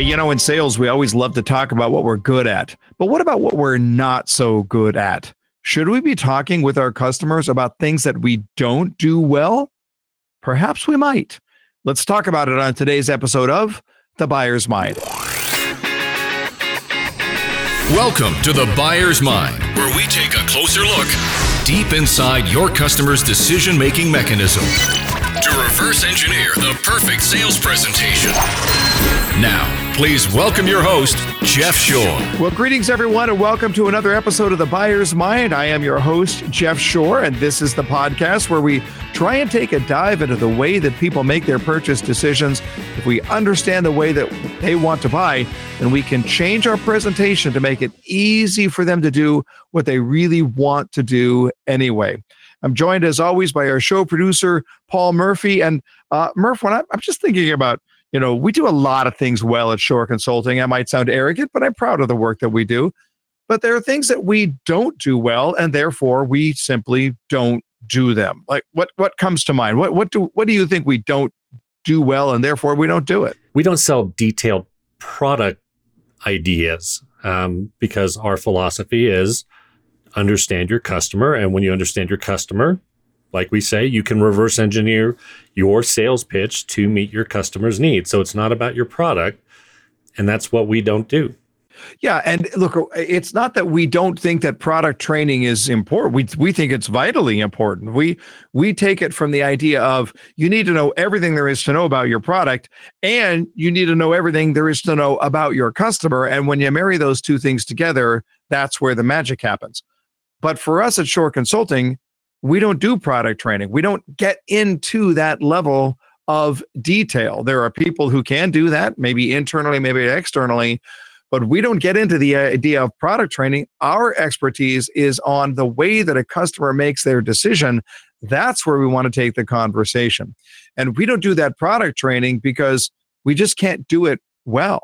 You know, in sales, we always love to talk about what we're good at. But what about what we're not so good at? Should we be talking with our customers about things that we don't do well? Perhaps we might. Let's talk about it on today's episode of The Buyer's Mind. Welcome to The Buyer's Mind, where we take a closer look deep inside your customer's decision making mechanism to reverse engineer the perfect sales presentation. Now, please welcome your host, Jeff Shore. Well, greetings, everyone, and welcome to another episode of The Buyer's Mind. I am your host, Jeff Shore, and this is the podcast where we try and take a dive into the way that people make their purchase decisions. If we understand the way that they want to buy, then we can change our presentation to make it easy for them to do what they really want to do anyway. I'm joined as always by our show producer, Paul Murphy. And uh, Murph, when I, I'm just thinking about, you know, we do a lot of things well at Shore Consulting. I might sound arrogant, but I'm proud of the work that we do. But there are things that we don't do well, and therefore we simply don't do them. Like what what comes to mind? What what do what do you think we don't do well, and therefore we don't do it? We don't sell detailed product ideas um, because our philosophy is understand your customer. And when you understand your customer, like we say, you can reverse engineer your sales pitch to meet your customer's needs. So it's not about your product. And that's what we don't do. Yeah, and look, it's not that we don't think that product training is important. We we think it's vitally important. We we take it from the idea of you need to know everything there is to know about your product and you need to know everything there is to know about your customer and when you marry those two things together, that's where the magic happens. But for us at Shore Consulting, we don't do product training. We don't get into that level of detail. There are people who can do that, maybe internally, maybe externally, but we don't get into the idea of product training. Our expertise is on the way that a customer makes their decision. That's where we want to take the conversation. And we don't do that product training because we just can't do it well.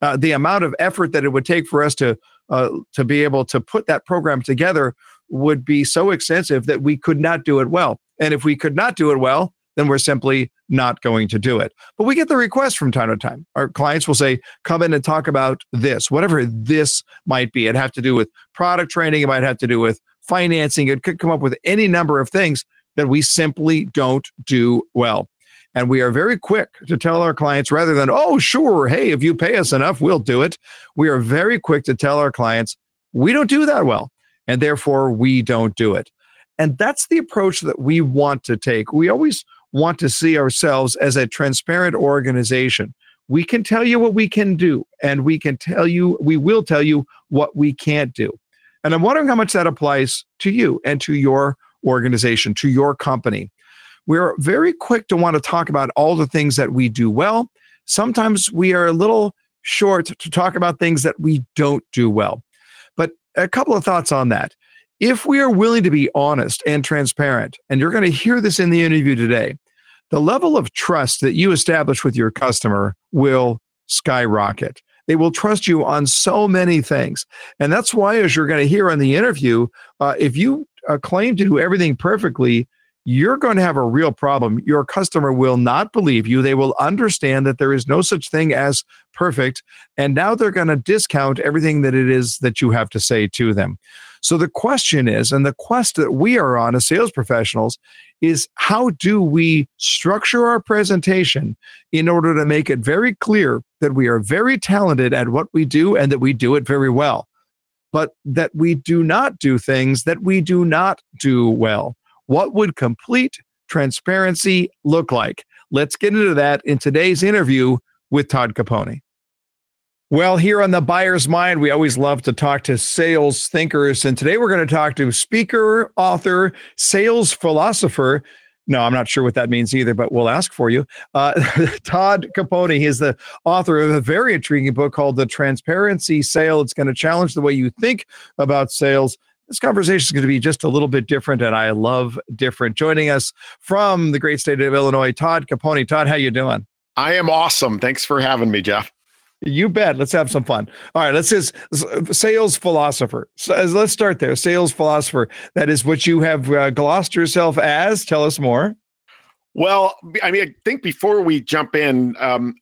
Uh, the amount of effort that it would take for us to uh, to be able to put that program together would be so extensive that we could not do it well. And if we could not do it well, then we're simply not going to do it. But we get the request from time to time. Our clients will say, come in and talk about this, whatever this might be. It have to do with product training, it might have to do with financing, it could come up with any number of things that we simply don't do well. And we are very quick to tell our clients rather than, oh, sure, hey, if you pay us enough, we'll do it. We are very quick to tell our clients, we don't do that well. And therefore, we don't do it. And that's the approach that we want to take. We always want to see ourselves as a transparent organization. We can tell you what we can do, and we can tell you, we will tell you what we can't do. And I'm wondering how much that applies to you and to your organization, to your company. We're very quick to want to talk about all the things that we do well. Sometimes we are a little short to talk about things that we don't do well. But a couple of thoughts on that. If we are willing to be honest and transparent, and you're going to hear this in the interview today, the level of trust that you establish with your customer will skyrocket. They will trust you on so many things. And that's why, as you're going to hear in the interview, uh, if you uh, claim to do everything perfectly, you're going to have a real problem. Your customer will not believe you. They will understand that there is no such thing as perfect. And now they're going to discount everything that it is that you have to say to them. So the question is, and the quest that we are on as sales professionals is how do we structure our presentation in order to make it very clear that we are very talented at what we do and that we do it very well, but that we do not do things that we do not do well. What would complete transparency look like? Let's get into that in today's interview with Todd Caponi. Well, here on the buyer's mind, we always love to talk to sales thinkers. And today we're going to talk to speaker, author, sales philosopher. No, I'm not sure what that means either, but we'll ask for you. Uh, Todd Caponi, he is the author of a very intriguing book called The Transparency Sale. It's going to challenge the way you think about sales this conversation is going to be just a little bit different, and I love different. Joining us from the great state of Illinois, Todd Caponi. Todd, how you doing? I am awesome. Thanks for having me, Jeff. You bet. Let's have some fun. All right. Let's just sales philosopher. So, let's start there. Sales philosopher. That is what you have uh, glossed yourself as. Tell us more. Well, I mean, I think before we jump in, um,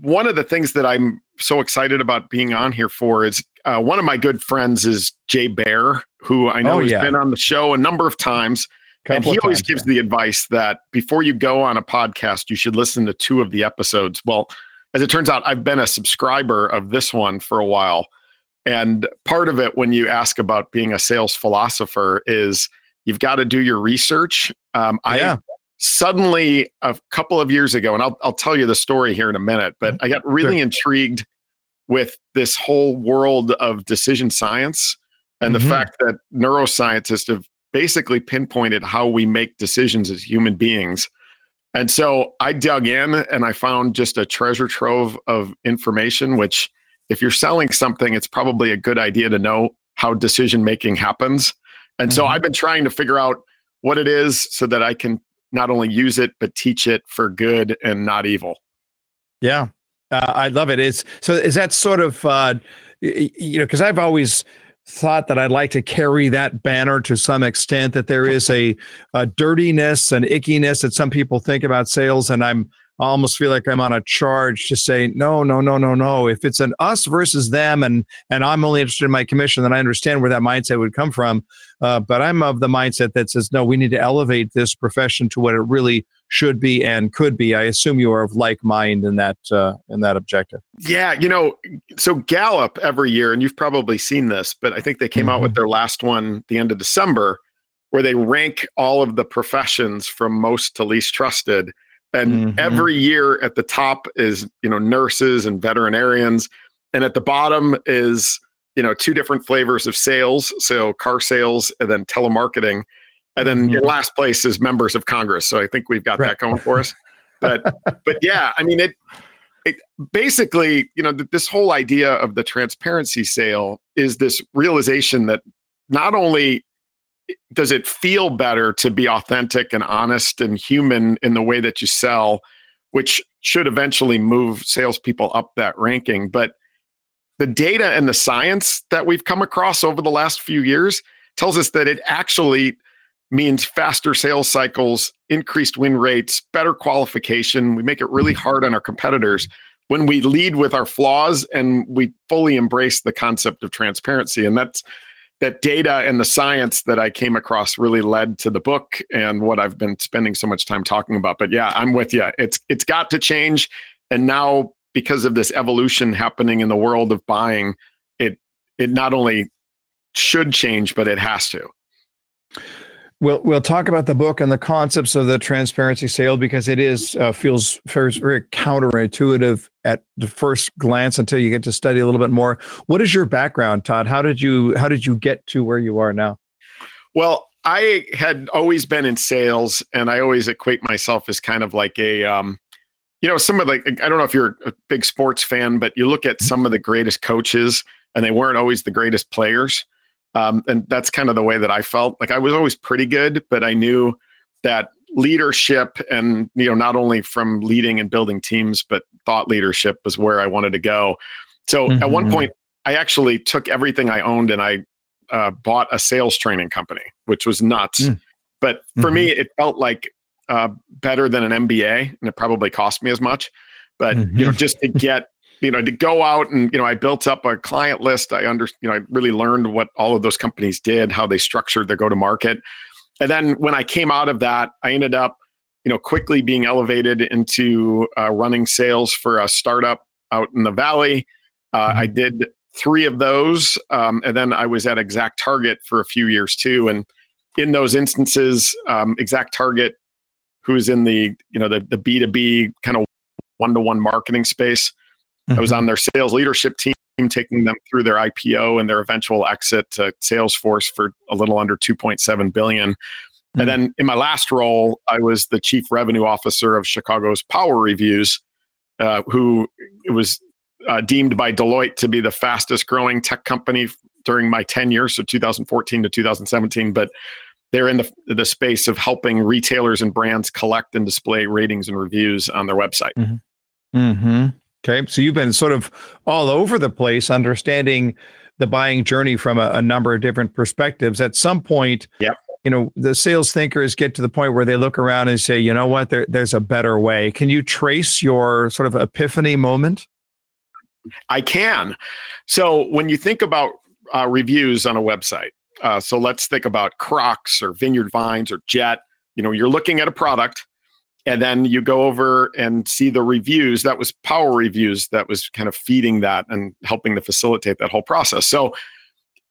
one of the things that I'm so excited about being on here for is uh, one of my good friends is Jay Baer, who I know Oh, has yeah. been on the show a number of times. and he always times, gives yeah. the advice that before you go on a podcast, you should listen to two of the episodes. Well, as it turns out, I've been a subscriber of this one for a while. And part of it, when you ask about being a sales philosopher, is you've got to do your research. Um, Yeah. I suddenly, a couple of years ago, and I'll, I'll tell you the story here in a minute, but I got really intrigued with this whole world of decision science and Mhm. the fact that neuroscientists have basically pinpointed how we make decisions as human beings. And so I dug in and I found just a treasure trove of information, which, if you're selling something, it's probably a good idea to know how decision making happens. And so Mhm. I've been trying to figure out what it is so that I can not only use it, but teach it for good and not evil. Yeah, uh, I love it. It's so is that sort of uh, you know because I've always thought that I'd like to carry that banner to some extent that there is a, a dirtiness and ickiness that some people think about sales, and I'm I almost feel like I'm on a charge to say no, no, no, no, no. If it's an us versus them, and and I'm only interested in my commission, then I understand where that mindset would come from. Uh, but I'm of the mindset that says no, we need to elevate this profession to what it really should be and could be. I assume you are of like mind in that uh, in that objective. Yeah, you know, so Gallup every year, and you've probably seen this, but I think they came out with their last one the end of December, where they rank all of the professions from most to least trusted. And Mhm. every year at the top is, you know, nurses and veterinarians. And at the bottom is, you know, two different flavors of sales. So car sales and then telemarketing. And then in mm-hmm. last place is members of Congress. So I think we've got Right. that going for us. But but yeah, I mean it it basically, you know, th- this whole idea of the transparency sale is this realization that not only does it feel better to be authentic and honest and human in the way that you sell, which should eventually move salespeople up that ranking, but the data and the science that we've come across over the last few years tells us that it actually means faster sales cycles, increased win rates, better qualification. We make it really hard on our competitors when we lead with our flaws and we fully embrace the concept of transparency. And that's that data and the science that I came across really led to the book and what I've been spending so much time talking about. But yeah, I'm with you. It's it's got to change. And now because of this evolution happening in the world of buying, it it not only should change, but it has to. We'll we'll talk about the book and the concepts of the transparency sale because it is uh, feels very, very counterintuitive at the first glance until you get to study a little bit more. What is your background, Todd? How did you how did you get to where you are now? Well, I had always been in sales, and I always equate myself as kind of like a, um, you know, some of like I don't know if you're a big sports fan, but you look at some of the greatest coaches, and they weren't always the greatest players. Um, and that's kind of the way that I felt. Like I was always pretty good, but I knew that leadership and you know not only from leading and building teams, but thought leadership was where I wanted to go. So at one Mhm. point, I actually took everything I owned and I uh, bought a sales training company, which was nuts. Mm. But for me, it felt like uh, better than an MBA, and it probably cost me as much. But you know, just to get you know to go out and you know, I built up a client list. I under you know, I really learned what all of those companies did, how they structured their go to market, and then when I came out of that, I ended up you know quickly being elevated into uh, running sales for a startup out in the valley. Uh, I did three of those, um, and then I was at ExactTarget for a few years too. And in those instances, um, ExactTarget, who's in the you know the the B two B kind of one to one marketing space, I was on their sales leadership team, taking them through their IPO and their eventual exit to Salesforce for a little under 2.7 billion. And then in my last role, I was the chief revenue officer of Chicago's PowerReviews, uh, who was uh, deemed by Deloitte to be the fastest growing tech company during my tenure, so 2014 to 2017. But they're in the, the space of helping retailers and brands collect and display ratings and reviews on their website. Mm-hmm. Okay, so you've been sort of all over the place, understanding the buying journey from a, a number of different perspectives. At some point, Yep. you know the sales thinkers get to the point where they look around and say you know what there, there's a better way can you trace your sort of epiphany moment i can so when you think about uh, reviews on a website uh, so let's think about crocs or vineyard vines or jet you know you're looking at a product and then you go over and see the reviews that was power reviews that was kind of feeding that and helping to facilitate that whole process so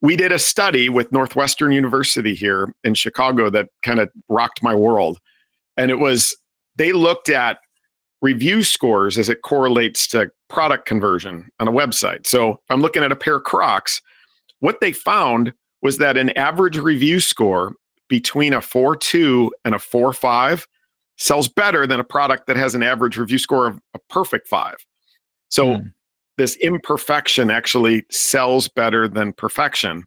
we did a study with Northwestern University here in Chicago that kind of rocked my world. And it was, they looked at review scores as it correlates to product conversion on a website. So I'm looking at a pair of Crocs. What they found was that an average review score between a 4 2 and a 4 5 sells better than a product that has an average review score of a perfect five. So mm this imperfection actually sells better than perfection.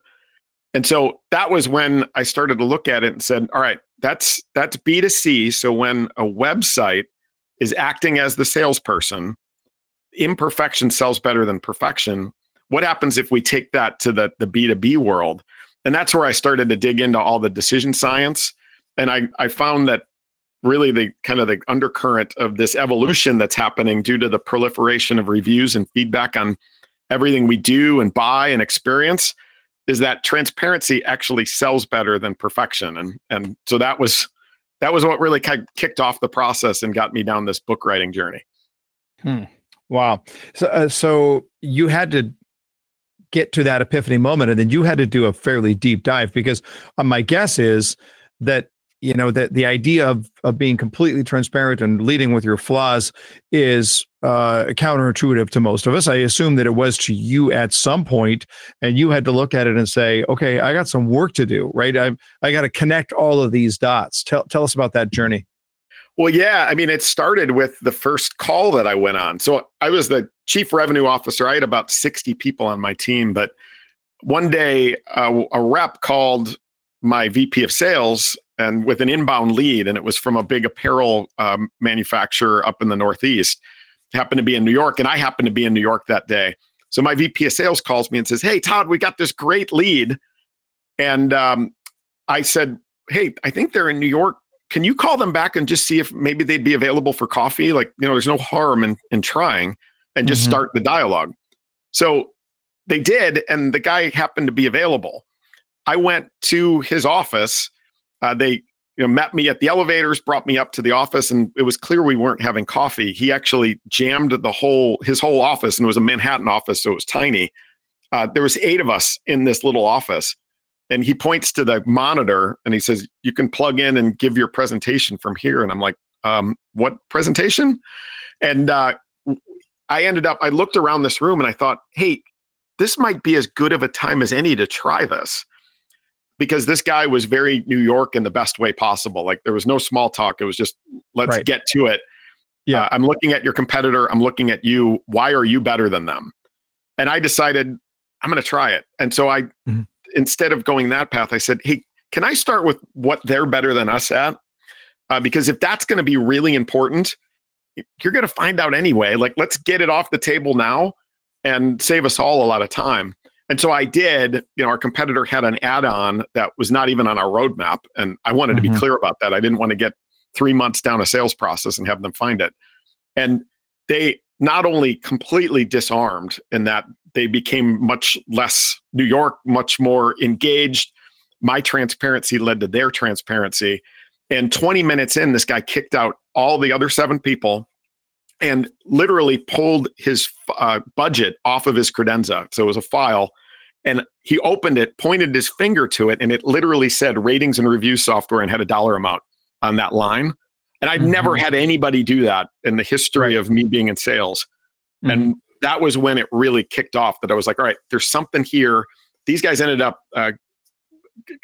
And so that was when I started to look at it and said, all right, that's that's B2C. So when a website is acting as the salesperson, imperfection sells better than perfection. What happens if we take that to the, the B2B world? And that's where I started to dig into all the decision science. And I, I found that really the kind of the undercurrent of this evolution that's happening due to the proliferation of reviews and feedback on everything we do and buy and experience is that transparency actually sells better than perfection. And and so that was that was what really kind of kicked off the process and got me down this book writing journey. Hmm. wow. So uh, so you had to get to that epiphany moment and then you had to do a fairly deep dive because uh, my guess is that you know that the idea of, of being completely transparent and leading with your flaws is uh, counterintuitive to most of us. I assume that it was to you at some point and you had to look at it and say okay i got some work to do right? I, I got to connect all of these dots. Tell, tell us about that journey. Well yeah i mean it started with the first call that i went on. So i was the chief revenue officer. I had about 60 people on my team but one day uh, a rep called my VP of sales and with an inbound lead, and it was from a big apparel um, manufacturer up in the Northeast. Happened to be in New York, and I happened to be in New York that day. So my VP of sales calls me and says, "Hey, Todd, we got this great lead," and um, I said, "Hey, I think they're in New York. Can you call them back and just see if maybe they'd be available for coffee? Like, you know, there's no harm in in trying, and just mm-hmm. start the dialogue." So they did, and the guy happened to be available. I went to his office uh, they you know, met me at the elevators, brought me up to the office, and it was clear we weren't having coffee. He actually jammed the whole his whole office, and it was a Manhattan office, so it was tiny. Uh, there was eight of us in this little office, and he points to the monitor and he says, "You can plug in and give your presentation from here." And I'm like, um, "What presentation?" And uh, I ended up. I looked around this room and I thought, "Hey, this might be as good of a time as any to try this." Because this guy was very New York in the best way possible. Like there was no small talk. It was just let's right. get to it. Yeah, uh, I'm looking at your competitor. I'm looking at you. Why are you better than them? And I decided I'm going to try it. And so I, mm-hmm. instead of going that path, I said, "Hey, can I start with what they're better than us at? Uh, because if that's going to be really important, you're going to find out anyway. Like, let's get it off the table now and save us all a lot of time." And so I did, you know, our competitor had an add on that was not even on our roadmap. And I wanted mm-hmm. to be mm-hmm. clear about that. I didn't want to get three months down a sales process and have them find it. And they not only completely disarmed in that they became much less New York, much more engaged. My transparency led to their transparency. And 20 minutes in, this guy kicked out all the other seven people and literally pulled his uh, budget off of his credenza. So it was a file and he opened it, pointed his finger to it, and it literally said ratings and review software and had a dollar amount on that line. And I've mm-hmm. never had anybody do that in the history of me being in sales. Mm-hmm. And that was when it really kicked off that I was like, all right, there's something here. These guys ended up uh,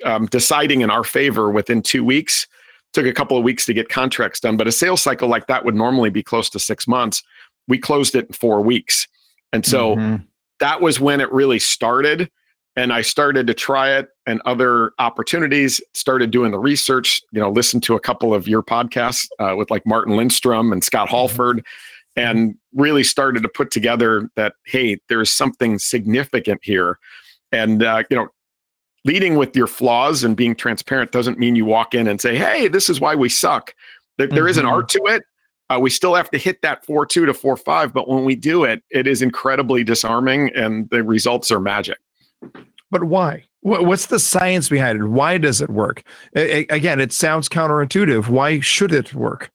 um, deciding in our favor within two weeks. Took a couple of weeks to get contracts done, but a sales cycle like that would normally be close to six months. We closed it in four weeks. And so mm-hmm that was when it really started and i started to try it and other opportunities started doing the research you know listened to a couple of your podcasts uh, with like martin lindstrom and scott mm-hmm. halford and really started to put together that hey there's something significant here and uh, you know leading with your flaws and being transparent doesn't mean you walk in and say, "Hey, this is why we suck." There, mm-hmm. there is an mm-hmm. art to it. Uh, we still have to hit that four two to four five, but when we do it, it is incredibly disarming, and the results are magic. But why? What's the science behind it? Why does it work? again, it sounds counterintuitive. Why should it work?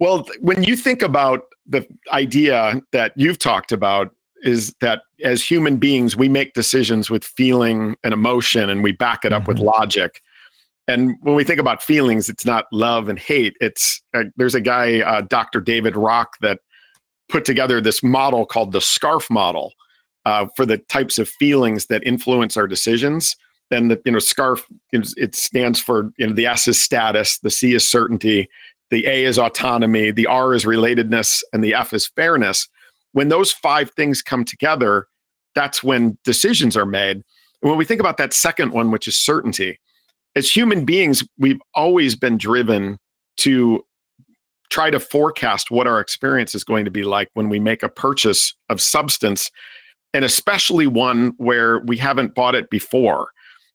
Well, when you think about the idea that you've talked about, is that as human beings, we make decisions with feeling and emotion and we back it up mm-hmm. with logic. And when we think about feelings, it's not love and hate. It's uh, there's a guy, uh, Dr. David Rock, that put together this model called the SCARF model uh, for the types of feelings that influence our decisions. And the you know SCARF it stands for you know the S is status, the C is certainty, the A is autonomy, the R is relatedness, and the F is fairness when those five things come together, that's when decisions are made. And when we think about that second one, which is certainty, as human beings, we've always been driven to try to forecast what our experience is going to be like when we make a purchase of substance, and especially one where we haven't bought it before.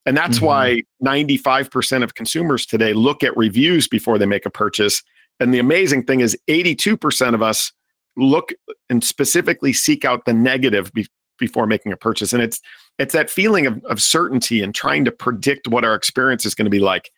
And that's mm-hmm. why 95% of consumers today look at reviews before they make a purchase. And the amazing thing is, 82% of us look and specifically seek out the negative be- before making a purchase. And it's it's that feeling of, of certainty and trying to predict what our experience is going to be like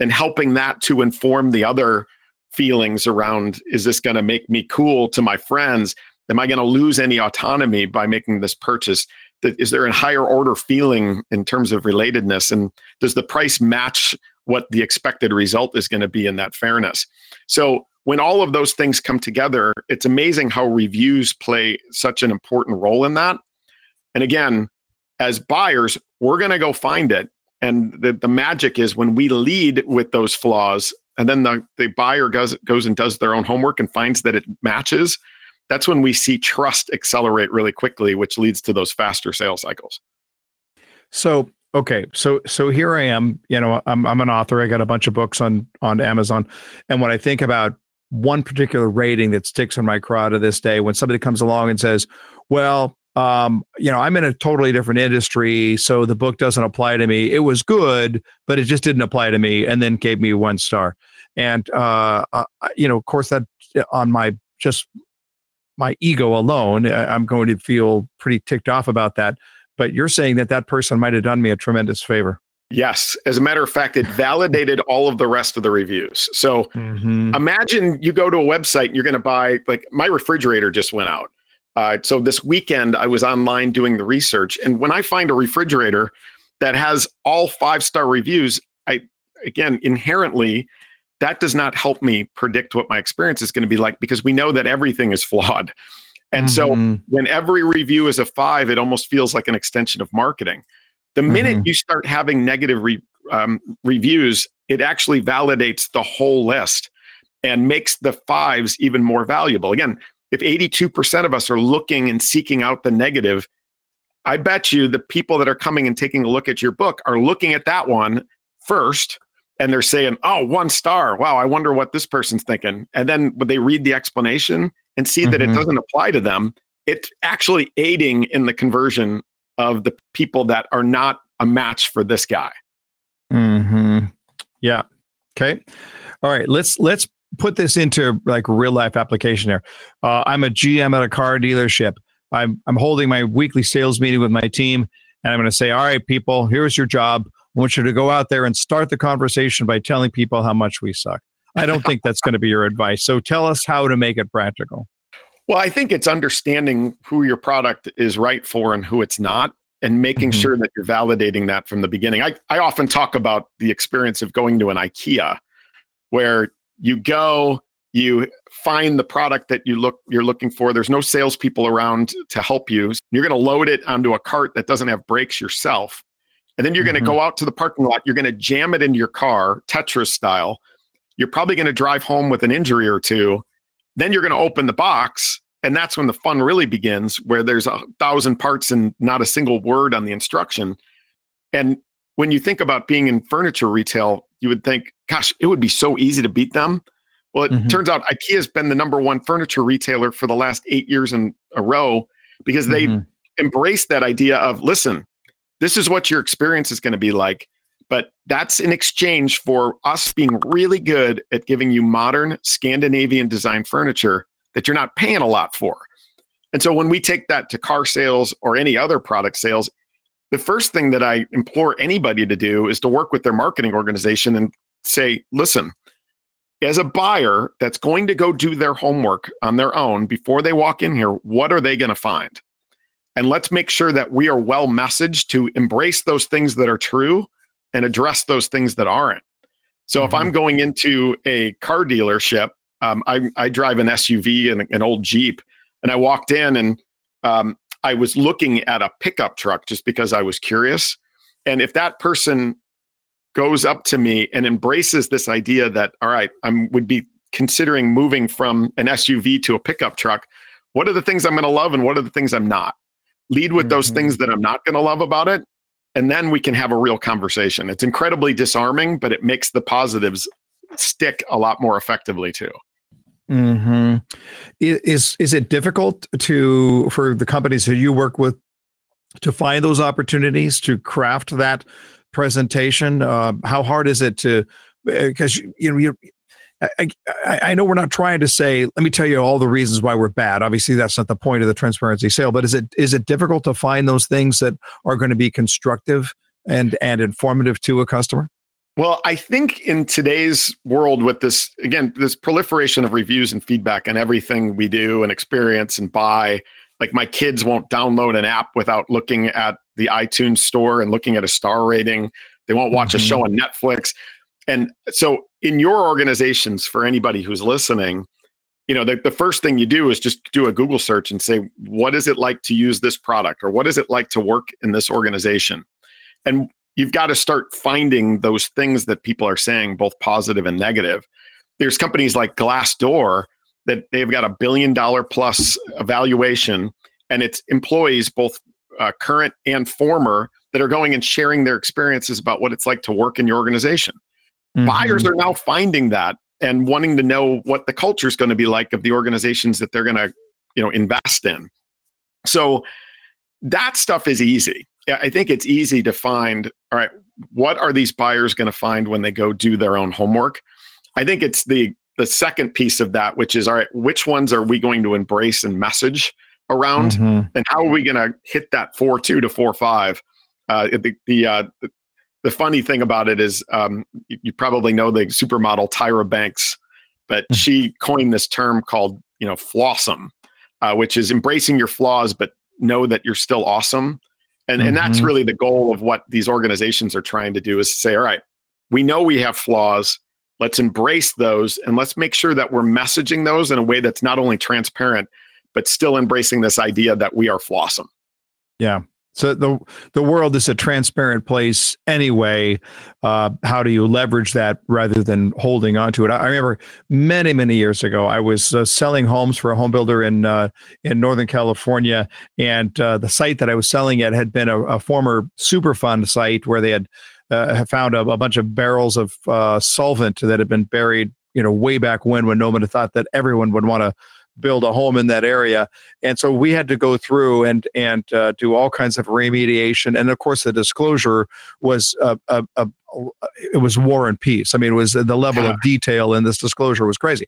and helping that to inform the other feelings around is this going to make me cool to my friends? Am i going to lose any autonomy by making this purchase? Is there a higher order feeling in terms of relatedness? And does the price match what the expected result is going to be in that fairness? So when all of those things come together, it's amazing how reviews play such an important role in that. And again, as buyers, we're going to go find it. And the, the magic is when we lead with those flaws, and then the, the buyer goes, goes and does their own homework and finds that it matches, that's when we see trust accelerate really quickly, which leads to those faster sales cycles. So okay so so here i am you know i'm i'm an author i got a bunch of books on on amazon and when i think about one particular rating that sticks in my craw to this day when somebody comes along and says, well, um, you know, I'm in a totally different industry, so the book doesn't apply to me. It was good, but it just didn't apply to me, and then gave me one star. And uh, uh, you know, of course, that uh, on my just my ego alone, I'm going to feel pretty ticked off about that. But you're saying that that person might have done me a tremendous favor. Yes. As a matter of fact, it validated all of the rest of the reviews. So mm-hmm. imagine you go to a website and you're going to buy, like, my refrigerator just went out. Uh, so this weekend, I was online doing the research. And when I find a refrigerator that has all five star reviews, I, again, inherently, that does not help me predict what my experience is going to be like because we know that everything is flawed. And mm-hmm. so when every review is a five, it almost feels like an extension of marketing. The minute mm-hmm. you start having negative re, um, reviews, it actually validates the whole list and makes the fives even more valuable. Again, if 82% of us are looking and seeking out the negative, I bet you the people that are coming and taking a look at your book are looking at that one first and they're saying, oh, one star. Wow, I wonder what this person's thinking. And then when they read the explanation and see mm-hmm. that it mm-hmm. doesn't apply to them, it's actually aiding in the conversion of the people that are not a match for this guy. Hmm. Yeah. Okay. All right. Let's let's put this into like real life application here. Uh, I'm a GM at a car dealership. I'm I'm holding my weekly sales meeting with my team, and I'm going to say, "All right, people, here's your job. I want you to go out there and start the conversation by telling people how much we suck." I don't think that's going to be your advice. So tell us how to make it practical. Well, I think it's understanding who your product is right for and who it's not, and making mm-hmm. sure that you're validating that from the beginning. I, I often talk about the experience of going to an IKEA where you go, you find the product that you look you're looking for. There's no salespeople around to help you. You're going to load it onto a cart that doesn't have brakes yourself. And then you're mm-hmm. going to go out to the parking lot. You're going to jam it into your car, Tetris style. You're probably going to drive home with an injury or two. Then you're going to open the box and that's when the fun really begins where there's a thousand parts and not a single word on the instruction and when you think about being in furniture retail you would think gosh it would be so easy to beat them well it mm-hmm. turns out ikea's been the number one furniture retailer for the last eight years in a row because they mm-hmm. embraced that idea of listen this is what your experience is going to be like. But that's in exchange for us being really good at giving you modern Scandinavian design furniture that you're not paying a lot for. And so when we take that to car sales or any other product sales, the first thing that I implore anybody to do is to work with their marketing organization and say, listen, as a buyer that's going to go do their homework on their own before they walk in here, what are they going to find? And let's make sure that we are well messaged to embrace those things that are true and address those things that aren't. So mm-hmm. if I'm mm-hmm. going into a car dealership, um, I, I, drive an SUV and an old Jeep, and I walked in and um, I was looking at a pickup truck just because I was curious. And if that person goes up to me and embraces this idea that all right I'm would be considering moving from an suv to a pickup truck what are the things i'm going to love and what are the things i'm not lead with mm-hmm. those things that i'm not going to love about it and then we can have a real conversation. It's incredibly disarming but it makes the positives stick a lot more effectively too. Hmm is is it difficult to for the companies that you work with to find those opportunities to craft that presentation? Uh, how hard is it to because uh, you know you I, I, know we're not trying to say let me tell you all the reasons why we're bad obviously that's not the point of the transparency sale but is it is it difficult to find those things that are going to be constructive and and informative to a customer well i think in today's world with this again this proliferation of reviews and feedback and everything we do and experience and buy like my kids won't download an app without looking at the iTunes store and looking at a star rating. They won't watch mm-hmm. a show on Netflix. And so in your organizations, for anybody who's listening, you know, the, the first thing you do is just do a Google search and say, what is it like to use this product? Or what is it like to work in this organization? And you've got to start finding those things that people are saying, both positive and negative. There's companies like Glassdoor that they've got a billion dollar plus evaluation and it's employees both uh, current and former that are going and sharing their experiences about what it's like to work in your organization mm-hmm. buyers are now finding that and wanting to know what the culture is going to be like of the organizations that they're going to you know invest in so that stuff is easy i think it's easy to find all right what are these buyers going to find when they go do their own homework i think it's the the second piece of that, which is all right, which ones are we going to embrace and message around, mm-hmm. and how are we going to hit that four two to four five? Uh, the the, uh, the funny thing about it is, um, you, you, probably know the supermodel Tyra Banks, but mm-hmm. she coined this term called you know flawsome, uh, which is embracing your flaws, but know that you're still awesome. And, mm-hmm. and that's mm-hmm. really the goal of what these organizations are trying to do is say, all right, we know we have flaws Let's embrace those and let's make sure that we're messaging those in a way that's not only transparent, but still embracing this idea that we are flawsome. Yeah. So the the world is a transparent place anyway. Uh, how do you leverage that rather than holding on to it? I, remember many many years ago, I was uh, selling homes for a home builder in uh, in Northern California, and uh, the site that I was selling at had been a, a former Superfund site where they had uh, found a, a, bunch of barrels of uh, solvent that had been buried, you know, way back when, when nobody thought that everyone would want to build a home in that area. And so we had to go through and and uh, do all kinds of remediation. And of course, the disclosure was a, a, a it was war and peace. I mean, it was the level of detail in this disclosure was crazy.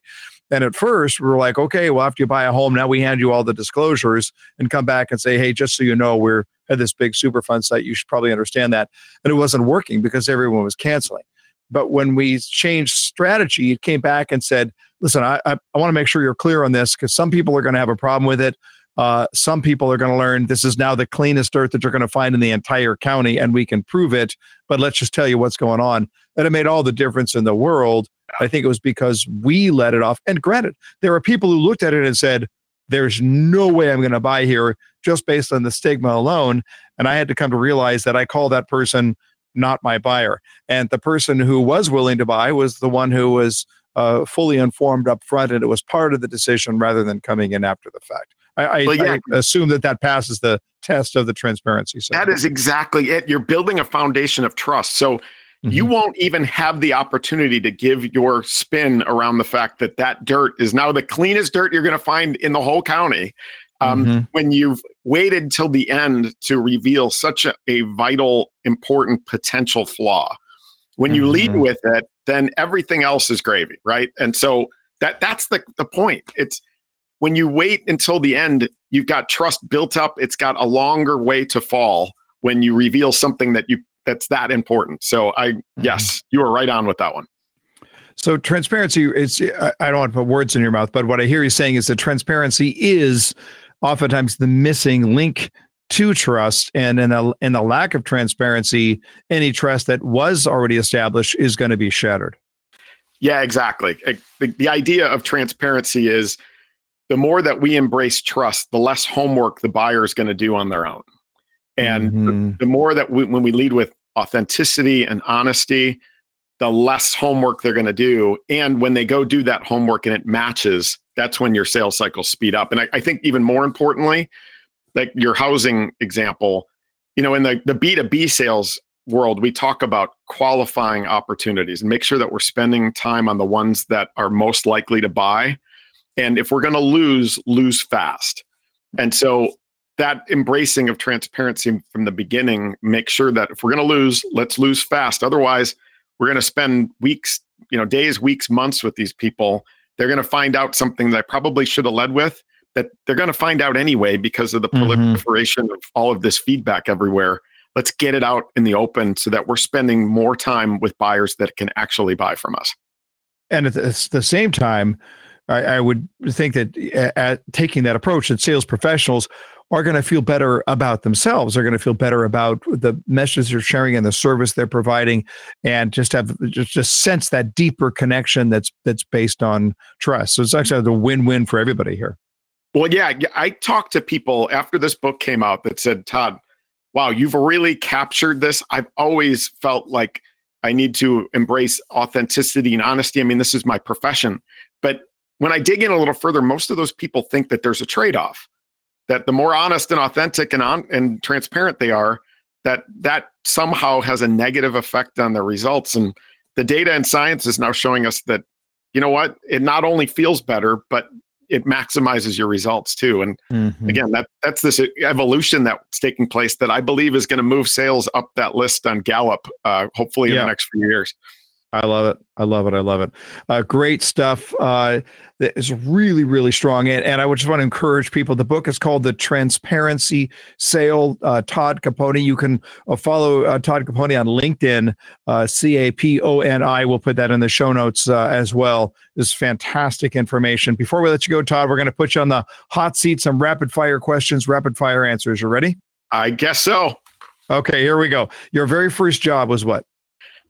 And at first, we were like, okay, well, after you buy a home, now we hand you all the disclosures and come back and say, hey, just so you know, we're at this big Superfund site. You should probably understand that. And it wasn't working because everyone was canceling. But when we changed strategy, it came back and said, listen, I, I, I want to make sure you're clear on this because some people are going to have a problem with it. Uh, some people are going to learn this is now the cleanest dirt that you're going to find in the entire county, and we can prove it. But let's just tell you what's going on. That it made all the difference in the world. I think it was because we let it off. And granted, there are people who looked at it and said, there's no way I'm going to buy here just based on the stigma alone. And I had to come to realize that I call that person not my buyer. And the person who was willing to buy was the one who was uh, fully informed up front and it was part of the decision rather than coming in after the fact. I, I, well, yeah. I assume that that passes the test of the transparency. So. That is exactly it. You're building a foundation of trust. So mm-hmm. you won't even have the opportunity to give your spin around the fact that that dirt is now the cleanest dirt you're going to find in the whole county. Um, mm-hmm. When you've waited till the end to reveal such a, a vital, important potential flaw, when you mm-hmm. lead with it, then everything else is gravy, right? And so that that's the the point. It's when you wait until the end, you've got trust built up. It's got a longer way to fall when you reveal something that you that's that important. So I mm-hmm. yes, you are right on with that one. So transparency is I don't want to put words in your mouth, but what I hear you saying is that transparency is oftentimes the missing link to trust and in a in the lack of transparency, any trust that was already established is going to be shattered. Yeah, exactly. The, the idea of transparency is the more that we embrace trust, the less homework the buyer is going to do on their own. And mm-hmm. the, the, more that we, when we lead with authenticity and honesty, the less homework they're going to do. And when they go do that homework and it matches, that's when your sales cycles speed up. And I, I think even more importantly, like your housing example, you know, in the, the B2B sales world, we talk about qualifying opportunities and make sure that we're spending time on the ones that are most likely to buy. And if we're going to lose, lose fast. And so that embracing of transparency from the beginning, make sure that if we're going to lose, let's lose fast. Otherwise, we're going to spend weeks, you know, days, weeks, months with these people. They're going to find out something that I probably should have led with that they're going to find out anyway because of the mm-hmm. proliferation of all of this feedback everywhere. Let's get it out in the open so that we're spending more time with buyers that can actually buy from us. And at the same time, I, I would think that at taking that approach, that sales professionals are going to feel better about themselves. They're going to feel better about the messages they're sharing and the service they're providing, and just have just, just sense that deeper connection that's that's based on trust. So it's actually the win-win for everybody here. Well, yeah, I talked to people after this book came out that said, Todd, wow, you've really captured this. I've always felt like I need to embrace authenticity and honesty. I mean, this is my profession. But when I dig in a little further, most of those people think that there's a trade off that the more honest and authentic and on and transparent they are, that that somehow has a negative effect on their results. And the data and science is now showing us that, you know what, it not only feels better, but it maximizes your results too. And mm-hmm. again, that that's this evolution that's taking place that I believe is going to move sales up that list on Gallup, uh, hopefully in yeah. the next few years. I love it. I love it. I love it. Uh, great stuff. Uh, that is really, really strong. And, and I would just want to encourage people. The book is called The Transparency Sale. Uh, Todd Caponi. You can uh, follow uh, Todd Caponi on LinkedIn. Uh, C A P O N I. We'll put that in the show notes as well. This is fantastic information. Before we let you go, Todd, we're going to put you on the hot seat. Some rapid fire questions, rapid fire answers. You ready? I guess so. Okay, here we go. Your very first job was what?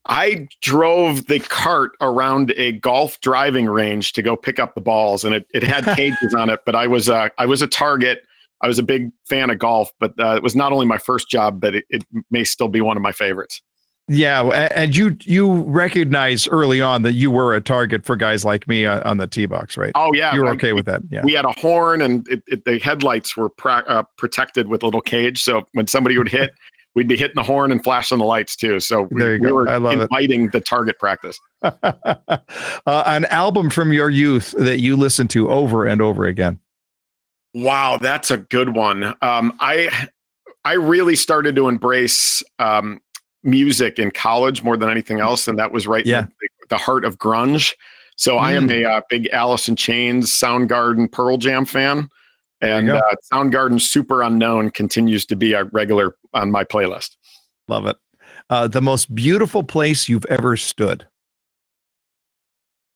I drove the cart around a golf driving range to go pick up the balls, and it, it had cages on it. But I was uh, I was a target. I was a big fan of golf, but uh, it was not only my first job, but it, it may still be one of my favorites. Yeah, and you you recognize early on that you were a target for guys like me uh, on the tee box, right? Oh yeah, you were okay with that. Yeah, we had a horn, and it, it, the headlights were uh, protected with a little cage, so when somebody would hit, we'd be hitting the horn and flashing the lights too. So we, we were inviting it. the target practice. uh, an album from your youth that you listen to over and over again. Wow, that's a good one. Um, I I really started to embrace um, music in college more than anything else, and that was right yeah. the, the heart of grunge. So mm. I am mm. a uh, big Alice in Chains, Soundgarden, Pearl Jam fan. And uh, Soundgarden Superunknown continues to be a regular on my playlist. Love it. Uh, the most beautiful place you've ever stood.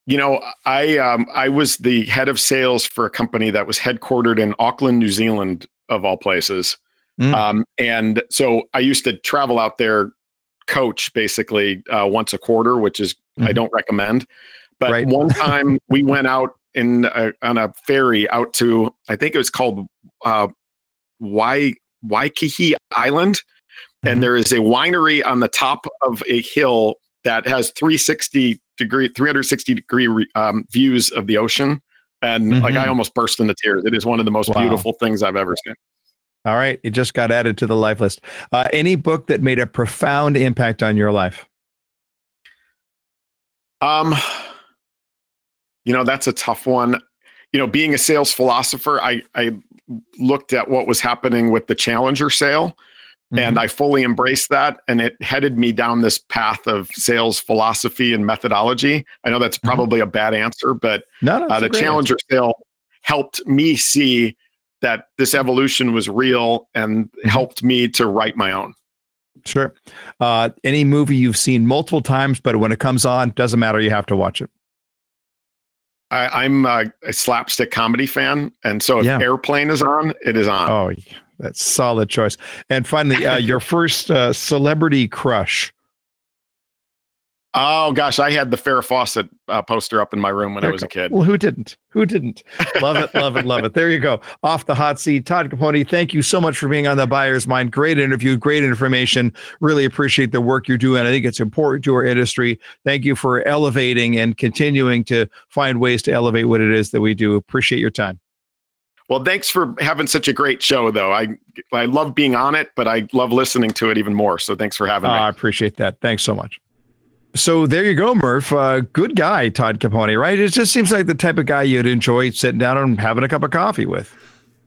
You know, I um, I was the head of sales for a company that was headquartered in Auckland, New Zealand, of all places. Mm. Um, and so I used to travel out there, coach basically uh, once a quarter, which is mm-hmm. I don't recommend. But right. one time we went out in a, on a ferry out to I think it was called uh, Wai Waiheke Island, mm-hmm. and there is a winery on the top of a hill that has 360 degree 360 degree um, views of the ocean. And mm-hmm. like i almost burst into tears. It is one of the most wow. beautiful things i've ever seen. All right. It just got added to the life list. Uh, any book that made a profound impact on your life? Um you know that's a tough one you know being a sales philosopher i i looked at what was happening with the Challenger sale. Mm-hmm. And I fully embraced that. And it headed me down this path of sales philosophy and methodology. I know that's mm-hmm. probably mm-hmm. a bad answer, but no, uh, the Challenger answer. sale helped me see that this evolution was real and mm-hmm. helped me to write my own. Sure. Uh, any movie you've seen multiple times, but when it comes on, doesn't matter. You have to watch it. I, am a, a, slapstick comedy fan, and so if yeah. Airplane is on, it is on. Oh, that's solid choice. And finally, uh, your first uh, celebrity crush. Oh gosh, I had the Farrah Fawcett uh, poster up in my room when there I was a kid. Well, who didn't? Who didn't? Love it, love it, love it. There you go. Off the hot seat, Todd Caponi. Thank you so much for being on the Buyer's Mind. Great interview, great information. Really appreciate the work you're doing. I think it's important to our industry. Thank you for elevating and continuing to find ways to elevate what it is that we do. Appreciate your time. Well, thanks for having such a great show, though. I I love being on it, but I love listening to it even more. So thanks for having uh, me. I appreciate that. Thanks so much. So there you go, Murph. Uh, good guy, Todd Caponi, right? It just seems like the type of guy you'd enjoy sitting down and having a cup of coffee with.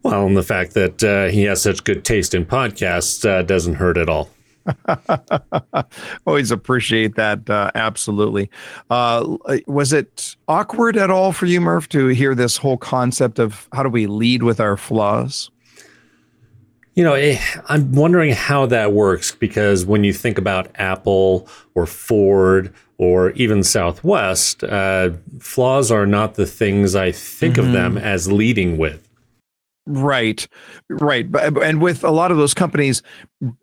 Well, and the fact that uh, he has such good taste in podcasts uh, doesn't hurt at all. Always appreciate that. Uh, absolutely. Uh, was it awkward at all for you, Murph, to hear this whole concept of how do we lead with our flaws? You know, eh, I'm wondering how that works because when you think about Apple or Ford or even Southwest, uh, flaws are not the things I think mm-hmm. of them mm-hmm. as leading with. Right, right, and with a lot of those companies,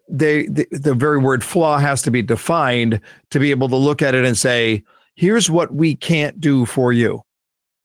they the, the very word flaw has to be defined to be able to look at it and say, "Here's what we can't do for you."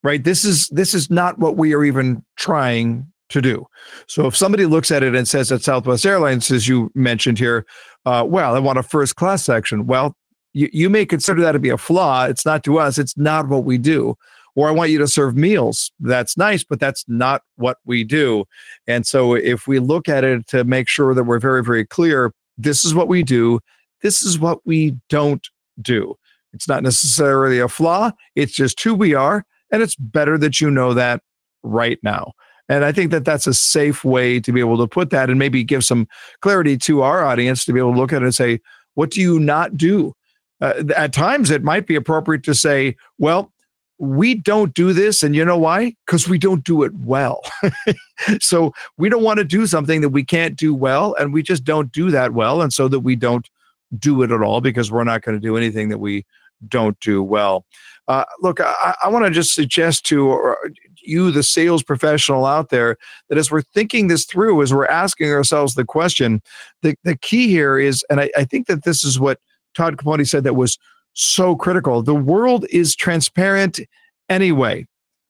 Right. This is this is not what we are even trying to do. So if somebody looks at it and says that Southwest Airlines, as you mentioned here, uh, well, I want a first class section. Well, you, you may consider that to be a flaw. It's not to us. It's not what we do. Or I want you to serve meals. That's nice, but that's not what we do. And so if we look at it to make sure that we're very, very clear, this is what we do. This is what we don't do. It's not necessarily a flaw. It's just who we are. And it's better that you know that right now. And I think that that's a safe way to be able to put that and maybe give some clarity to our audience to be able to look at it and say, what do you not do? Uh, at times, it might be appropriate to say, well, we don't do this. And you know why? Because we don't do it well. so we don't want to do something that we can't do well. And we just don't do that well. And so that we don't do it at all because we're not going to do anything that we don't do well. Uh, look, I, I want to just suggest to you, the sales professional out there, that as we're thinking this through, as we're asking ourselves the question, the, the key here is, and I, I think that this is what Todd Caponi said that was so critical. The world is transparent anyway.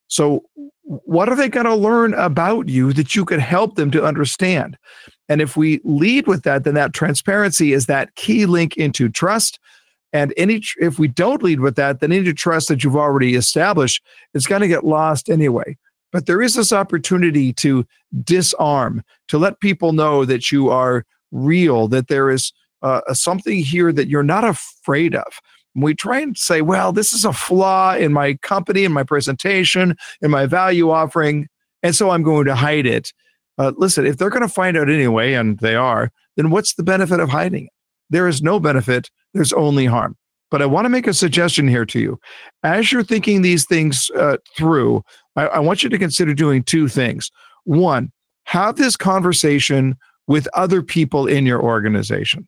So, what are they going to learn about you that you could help them to understand? And if we lead with that, then that transparency is that key link into trust. And any if we don't lead with that, then any trust that you've already established is going to get lost anyway. But there is this opportunity to disarm, to let people know that you are real, that there is uh, something here that you're not afraid of. And We try and say, well, this is a flaw in my company, in my presentation, in my value offering, and so I'm going to hide it. Uh, listen, if they're going to find out anyway, and they are, then what's the benefit of hiding it? There is no benefit there's only harm. But I want to make a suggestion here to you. As you're thinking these things uh, through, I, I want you to consider doing two things. One, have this conversation with other people in your organization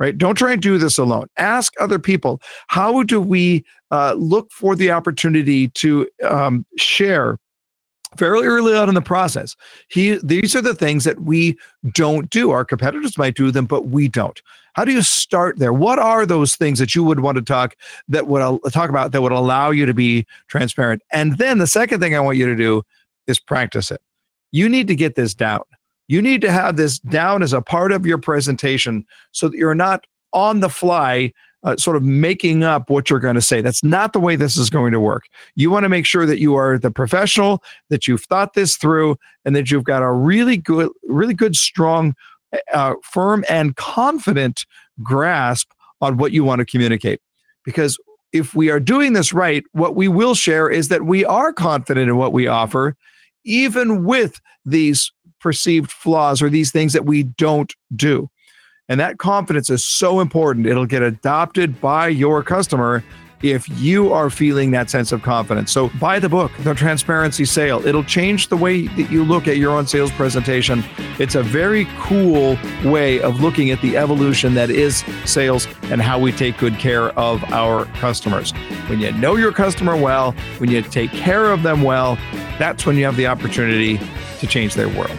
right? Don't try and do this alone. Ask other people, how do we uh, look for the opportunity to um, share fairly early on in the process? He, these are the things that we don't do. Our competitors might do them, but we don't. How do you start there? What are those things that you would want to talk that would uh, talk about that would allow you to be transparent? And then the second thing I want you to do is practice it. You need to get this down. You need to have this down as a part of your presentation so that you're not on the fly uh, sort of making up what you're going to say. That's not the way this is going to work. You want to make sure that you are the professional, that you've thought this through, and that you've got a really good, really good, strong uh, firm and confident grasp on what you want to communicate. Because if we are doing this right, what we will share is that we are confident in what we offer, even with these perceived flaws or these things that we don't do. And that confidence is so important. It'll get adopted by your customer if you are feeling that sense of confidence. So buy the book, The Transparency Sale. It'll change the way that you look at your own sales presentation. It's a very cool way of looking at the evolution that is sales and how we take good care of our customers. When you know your customer well, when you take care of them well, that's when you have the opportunity to change their world.